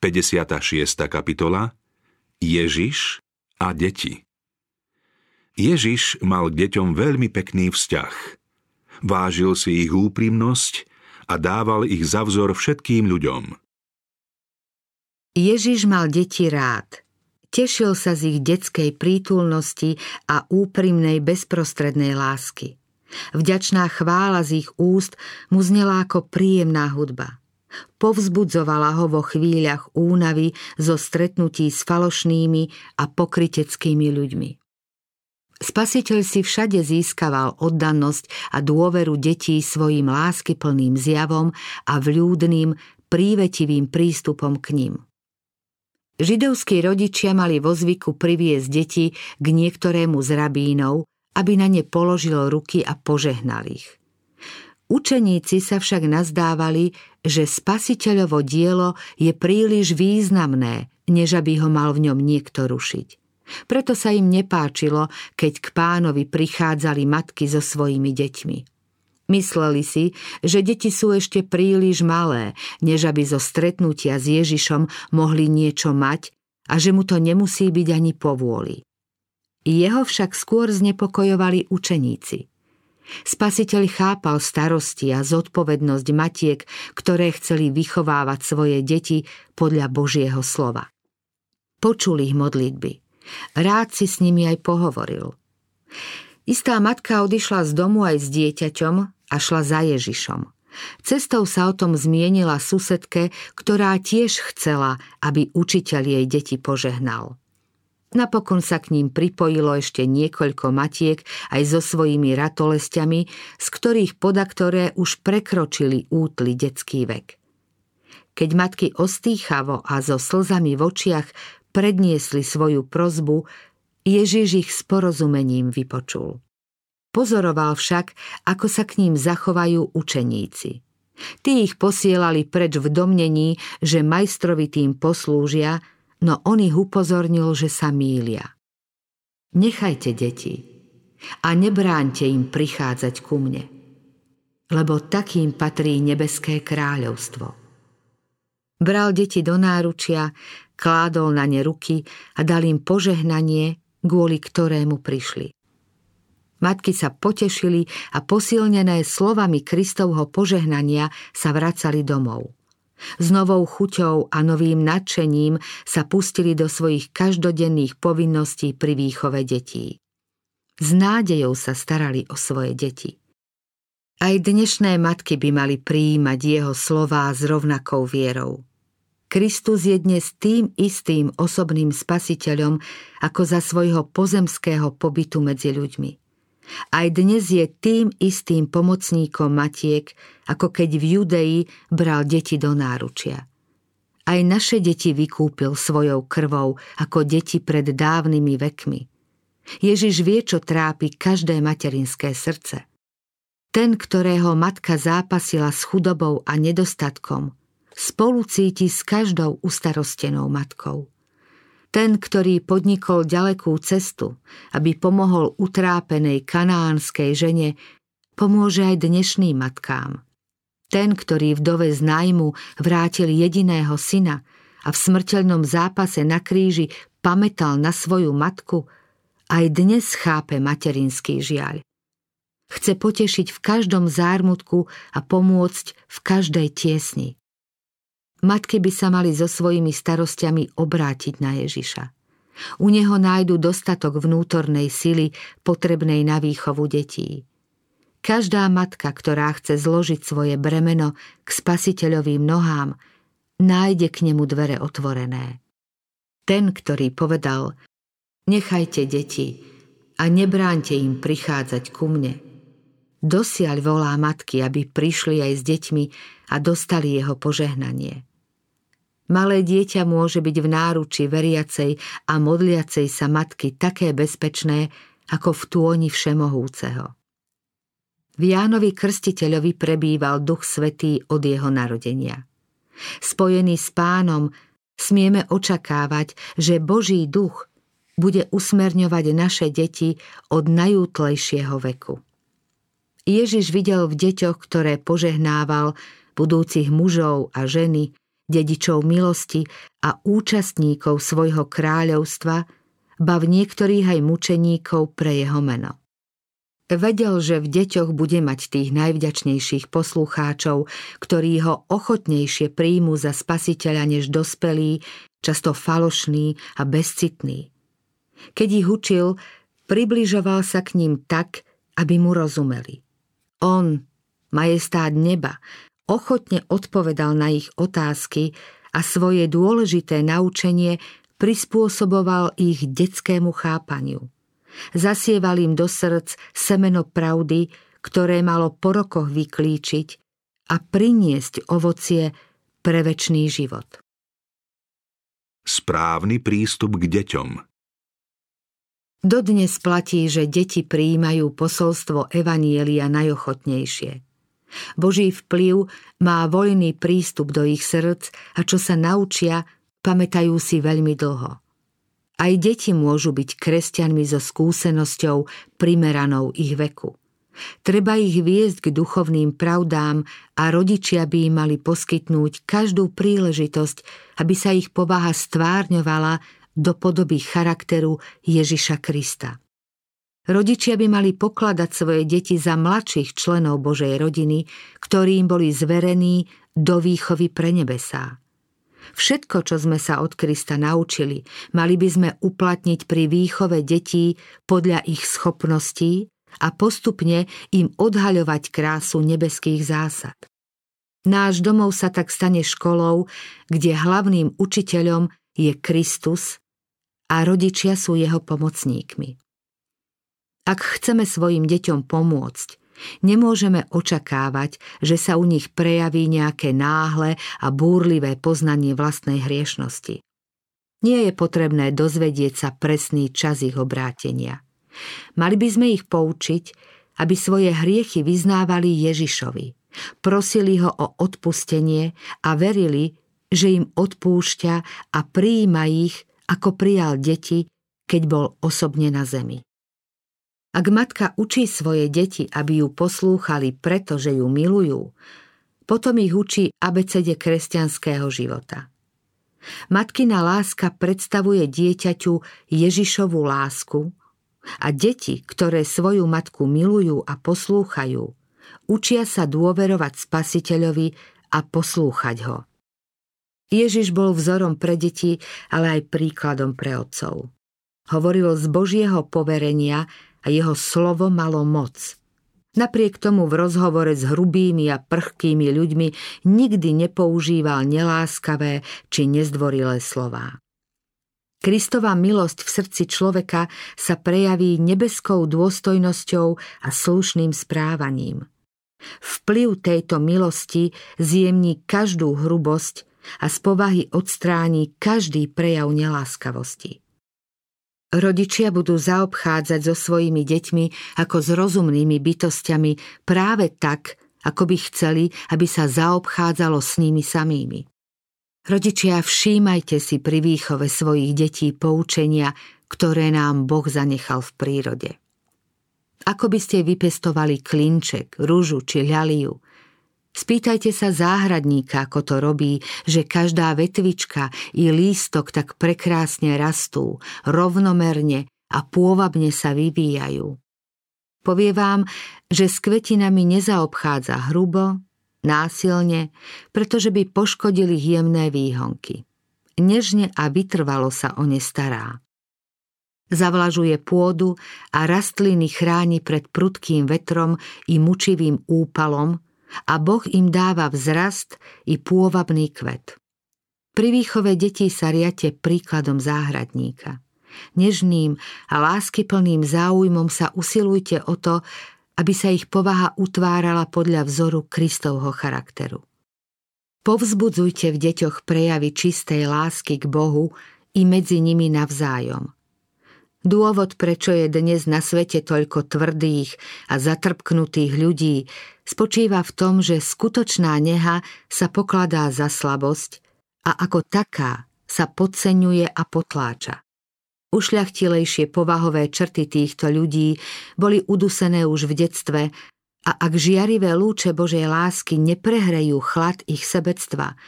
56. kapitola Ježiš a deti Ježiš mal k deťom veľmi pekný vzťah. Vážil si ich úprimnosť a dával ich za vzor všetkým ľuďom. Ježiš mal deti rád. Tešil sa z ich detskej prítulnosti a úprimnej bezprostrednej lásky. Vďačná chvála z ich úst mu znela ako príjemná hudba. Povzbudzovala ho vo chvíľach únavy zo stretnutí s falošnými a pokryteckými ľuďmi. Spasiteľ si všade získaval oddanosť a dôveru detí svojim láskyplným zjavom a vľúdnym, prívetivým prístupom k ním. Židovskí rodičia mali vo zvyku priviesť deti k niektorému z rabínov, aby na ne položil ruky a požehnal ich. Učeníci sa však nazdávali, že spasiteľovo dielo je príliš významné, než aby ho mal v ňom niekto rušiť. Preto sa im nepáčilo, keď k pánovi prichádzali matky so svojimi deťmi. Mysleli si, že deti sú ešte príliš malé, než aby zo stretnutia s Ježišom mohli niečo mať a že mu to nemusí byť ani povôli. Jeho však skôr znepokojovali učeníci. Spasiteľ chápal starosti a zodpovednosť matiek, ktoré chceli vychovávať svoje deti podľa Božieho slova. Počul ich modlitby. Rád si s nimi aj pohovoril. Istá matka odišla z domu aj s dieťaťom a šla za Ježišom. Cestou sa o tom zmienila susedke, ktorá tiež chcela, aby učiteľ jej deti požehnal. Napokon sa k ním pripojilo ešte niekoľko matiek aj so svojimi ratolestiami, z ktorých podaktoré už prekročili útly detský vek. Keď matky ostýchavo a so slzami v očiach predniesli svoju prozbu, Ježiš ich s porozumením vypočul. Pozoroval však, ako sa k ním zachovajú učeníci. Tí ich posielali preč v domnení, že majstrovi tým poslúžia, no on ich upozornil, že sa mília. Nechajte deti a nebráňte im prichádzať ku mne, lebo takým patrí nebeské kráľovstvo. Bral deti do náručia, kládol na ne ruky a dal im požehnanie, kvôli ktorému prišli. Matky sa potešili a posilnené slovami Kristovho požehnania sa vracali domov. S novou chuťou a novým nadšením sa pustili do svojich každodenných povinností pri výchove detí. S nádejou sa starali o svoje deti. Aj dnešné matky by mali prijímať jeho slová s rovnakou vierou. Kristus je dnes tým istým osobným spasiteľom ako za svojho pozemského pobytu medzi ľuďmi. Aj dnes je tým istým pomocníkom matiek, ako keď v Judei bral deti do náručia. Aj naše deti vykúpil svojou krvou ako deti pred dávnymi vekmi. Ježiš vie, čo trápi každé materinské srdce. Ten, ktorého matka zápasila s chudobou a nedostatkom, spolu cíti s každou ustarostenou matkou ten, ktorý podnikol ďalekú cestu, aby pomohol utrápenej kanánskej žene, pomôže aj dnešným matkám. Ten, ktorý vdove z nájmu vrátil jediného syna a v smrteľnom zápase na kríži pamätal na svoju matku, aj dnes chápe materinský žiaľ. Chce potešiť v každom zármutku a pomôcť v každej tiesni. Matky by sa mali so svojimi starostiami obrátiť na Ježiša. U neho nájdu dostatok vnútornej sily potrebnej na výchovu detí. Každá matka, ktorá chce zložiť svoje bremeno k spasiteľovým nohám, nájde k nemu dvere otvorené. Ten, ktorý povedal, nechajte deti a nebráňte im prichádzať ku mne. Dosiaľ volá matky, aby prišli aj s deťmi a dostali jeho požehnanie. Malé dieťa môže byť v náruči veriacej a modliacej sa matky také bezpečné, ako v túni všemohúceho. V Jánovi Krstiteľovi prebýval Duch Svetý od jeho narodenia. Spojený s pánom smieme očakávať, že Boží duch bude usmerňovať naše deti od najútlejšieho veku. Ježiš videl v deťoch, ktoré požehnával, budúcich mužov a ženy, dedičov milosti a účastníkov svojho kráľovstva, ba niektorých aj mučeníkov pre jeho meno. Vedel, že v deťoch bude mať tých najvďačnejších poslucháčov, ktorí ho ochotnejšie príjmu za spasiteľa než dospelí, často falošní a bezcitní. Keď ich učil, približoval sa k ním tak, aby mu rozumeli. On, majestát neba, ochotne odpovedal na ich otázky a svoje dôležité naučenie prispôsoboval ich detskému chápaniu. Zasieval im do srdc semeno pravdy, ktoré malo po rokoch vyklíčiť a priniesť ovocie pre väčší život. Správny prístup k deťom Dodnes platí, že deti prijímajú posolstvo Evanielia najochotnejšie. Boží vplyv má voľný prístup do ich srdc a čo sa naučia, pamätajú si veľmi dlho. Aj deti môžu byť kresťanmi so skúsenosťou primeranou ich veku. Treba ich viesť k duchovným pravdám a rodičia by im mali poskytnúť každú príležitosť, aby sa ich povaha stvárňovala do podoby charakteru Ježiša Krista. Rodičia by mali pokladať svoje deti za mladších členov Božej rodiny, ktorým boli zverení do výchovy pre nebesá. Všetko, čo sme sa od Krista naučili, mali by sme uplatniť pri výchove detí podľa ich schopností a postupne im odhaľovať krásu nebeských zásad. Náš domov sa tak stane školou, kde hlavným učiteľom je Kristus a rodičia sú jeho pomocníkmi. Ak chceme svojim deťom pomôcť, Nemôžeme očakávať, že sa u nich prejaví nejaké náhle a búrlivé poznanie vlastnej hriešnosti. Nie je potrebné dozvedieť sa presný čas ich obrátenia. Mali by sme ich poučiť, aby svoje hriechy vyznávali Ježišovi, prosili ho o odpustenie a verili, že im odpúšťa a prijíma ich, ako prijal deti, keď bol osobne na zemi. Ak matka učí svoje deti, aby ju poslúchali, pretože ju milujú, potom ich učí abecede kresťanského života. Matkina láska predstavuje dieťaťu Ježišovú lásku a deti, ktoré svoju matku milujú a poslúchajú, učia sa dôverovať spasiteľovi a poslúchať ho. Ježiš bol vzorom pre deti, ale aj príkladom pre otcov. Hovoril z Božieho poverenia a jeho slovo malo moc. Napriek tomu v rozhovore s hrubými a prchkými ľuďmi nikdy nepoužíval neláskavé či nezdvorilé slová. Kristová milosť v srdci človeka sa prejaví nebeskou dôstojnosťou a slušným správaním. Vplyv tejto milosti zjemní každú hrubosť a z povahy odstráni každý prejav neláskavosti. Rodičia budú zaobchádzať so svojimi deťmi ako s rozumnými bytostiami práve tak, ako by chceli, aby sa zaobchádzalo s nimi samými. Rodičia, všímajte si pri výchove svojich detí poučenia, ktoré nám Boh zanechal v prírode. Ako by ste vypestovali klinček, rúžu či ľaliu – Spýtajte sa záhradníka, ako to robí, že každá vetvička i lístok tak prekrásne rastú, rovnomerne a pôvabne sa vyvíjajú. Povie vám, že s kvetinami nezaobchádza hrubo, násilne, pretože by poškodili jemné výhonky. Nežne a vytrvalo sa o ne stará. Zavlažuje pôdu a rastliny chráni pred prudkým vetrom i mučivým úpalom, a Boh im dáva vzrast i pôvabný kvet. Pri výchove detí sa riate príkladom záhradníka. Nežným a láskyplným záujmom sa usilujte o to, aby sa ich povaha utvárala podľa vzoru Kristovho charakteru. Povzbudzujte v deťoch prejavy čistej lásky k Bohu i medzi nimi navzájom – Dôvod, prečo je dnes na svete toľko tvrdých a zatrpknutých ľudí, spočíva v tom, že skutočná neha sa pokladá za slabosť a ako taká sa podceňuje a potláča. Ušľachtilejšie povahové črty týchto ľudí boli udusené už v detstve a ak žiarivé lúče Božej lásky neprehrejú chlad ich sebectva,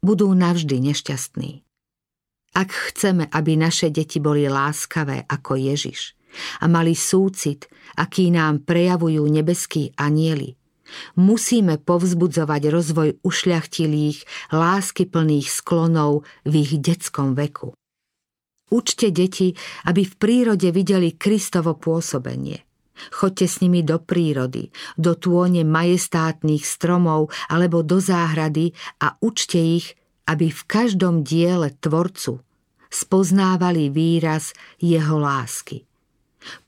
budú navždy nešťastní. Ak chceme, aby naše deti boli láskavé ako Ježiš a mali súcit, aký nám prejavujú nebeskí anieli, musíme povzbudzovať rozvoj ušľachtilých, láskyplných sklonov v ich detskom veku. Učte deti, aby v prírode videli Kristovo pôsobenie. Choďte s nimi do prírody, do tône majestátnych stromov alebo do záhrady a učte ich, aby v každom diele Tvorcu spoznávali výraz jeho lásky.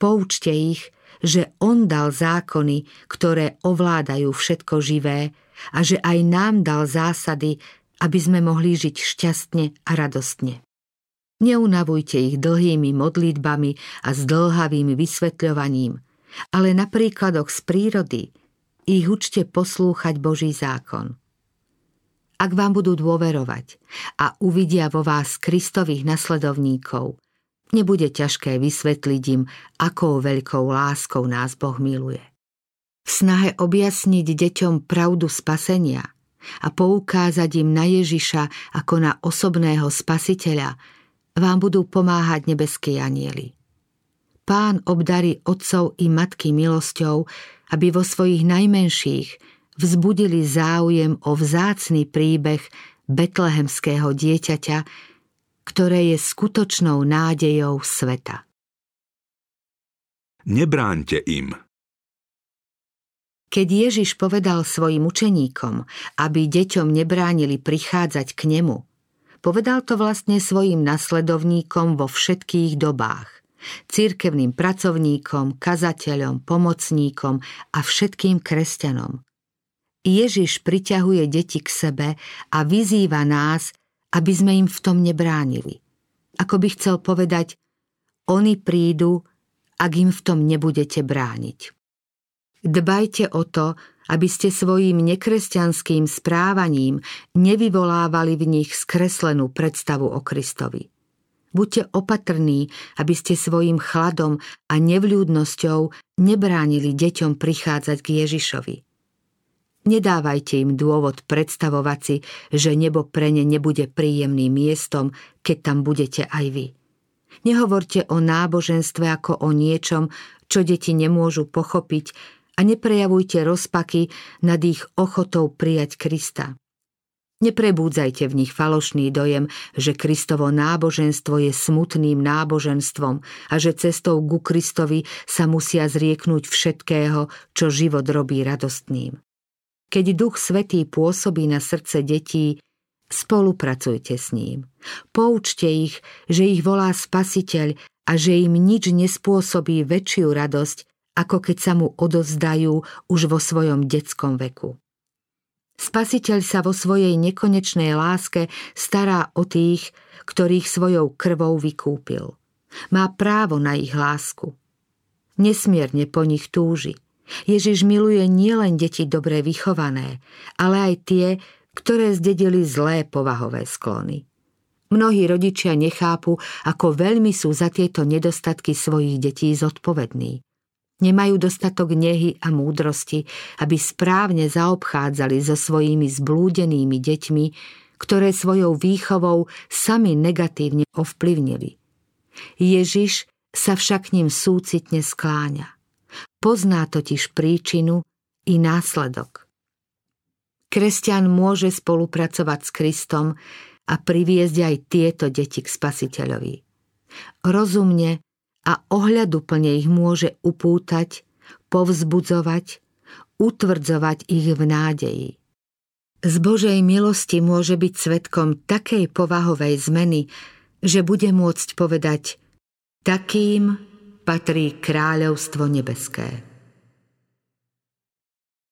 Poučte ich, že On dal zákony, ktoré ovládajú všetko živé a že aj nám dal zásady, aby sme mohli žiť šťastne a radostne. Neunavujte ich dlhými modlitbami a zdlhavým vysvetľovaním, ale na príkladoch z prírody ich učte poslúchať Boží zákon ak vám budú dôverovať a uvidia vo vás Kristových nasledovníkov, nebude ťažké vysvetliť im, akou veľkou láskou nás Boh miluje. V snahe objasniť deťom pravdu spasenia a poukázať im na Ježiša ako na osobného spasiteľa, vám budú pomáhať nebeskí anieli. Pán obdarí otcov i matky milosťou, aby vo svojich najmenších vzbudili záujem o vzácný príbeh betlehemského dieťaťa, ktoré je skutočnou nádejou sveta. Nebráňte im. Keď Ježiš povedal svojim učeníkom, aby deťom nebránili prichádzať k nemu, povedal to vlastne svojim nasledovníkom vo všetkých dobách cirkevným pracovníkom, kazateľom, pomocníkom a všetkým kresťanom. Ježiš priťahuje deti k sebe a vyzýva nás, aby sme im v tom nebránili. Ako by chcel povedať, oni prídu, ak im v tom nebudete brániť. Dbajte o to, aby ste svojim nekresťanským správaním nevyvolávali v nich skreslenú predstavu o Kristovi. Buďte opatrní, aby ste svojim chladom a nevľúdnosťou nebránili deťom prichádzať k Ježišovi. Nedávajte im dôvod predstavovať si, že nebo pre ne nebude príjemným miestom, keď tam budete aj vy. Nehovorte o náboženstve ako o niečom, čo deti nemôžu pochopiť a neprejavujte rozpaky nad ich ochotou prijať Krista. Neprebúdzajte v nich falošný dojem, že Kristovo náboženstvo je smutným náboženstvom a že cestou ku Kristovi sa musia zrieknúť všetkého, čo život robí radostným. Keď Duch Svetý pôsobí na srdce detí, spolupracujte s ním. Poučte ich, že ich volá Spasiteľ a že im nič nespôsobí väčšiu radosť, ako keď sa mu odozdajú už vo svojom detskom veku. Spasiteľ sa vo svojej nekonečnej láske stará o tých, ktorých svojou krvou vykúpil. Má právo na ich lásku. Nesmierne po nich túži. Ježiš miluje nielen deti dobre vychované, ale aj tie, ktoré zdedili zlé povahové sklony. Mnohí rodičia nechápu, ako veľmi sú za tieto nedostatky svojich detí zodpovední. Nemajú dostatok nehy a múdrosti, aby správne zaobchádzali so svojimi zblúdenými deťmi, ktoré svojou výchovou sami negatívne ovplyvnili. Ježiš sa však ním súcitne skláňa. Pozná totiž príčinu i následok. Kresťan môže spolupracovať s Kristom a priviesť aj tieto deti k spasiteľovi. Rozumne a ohľaduplne ich môže upútať, povzbudzovať, utvrdzovať ich v nádeji. Z Božej milosti môže byť svetkom takej povahovej zmeny, že bude môcť povedať takým patrí kráľovstvo nebeské.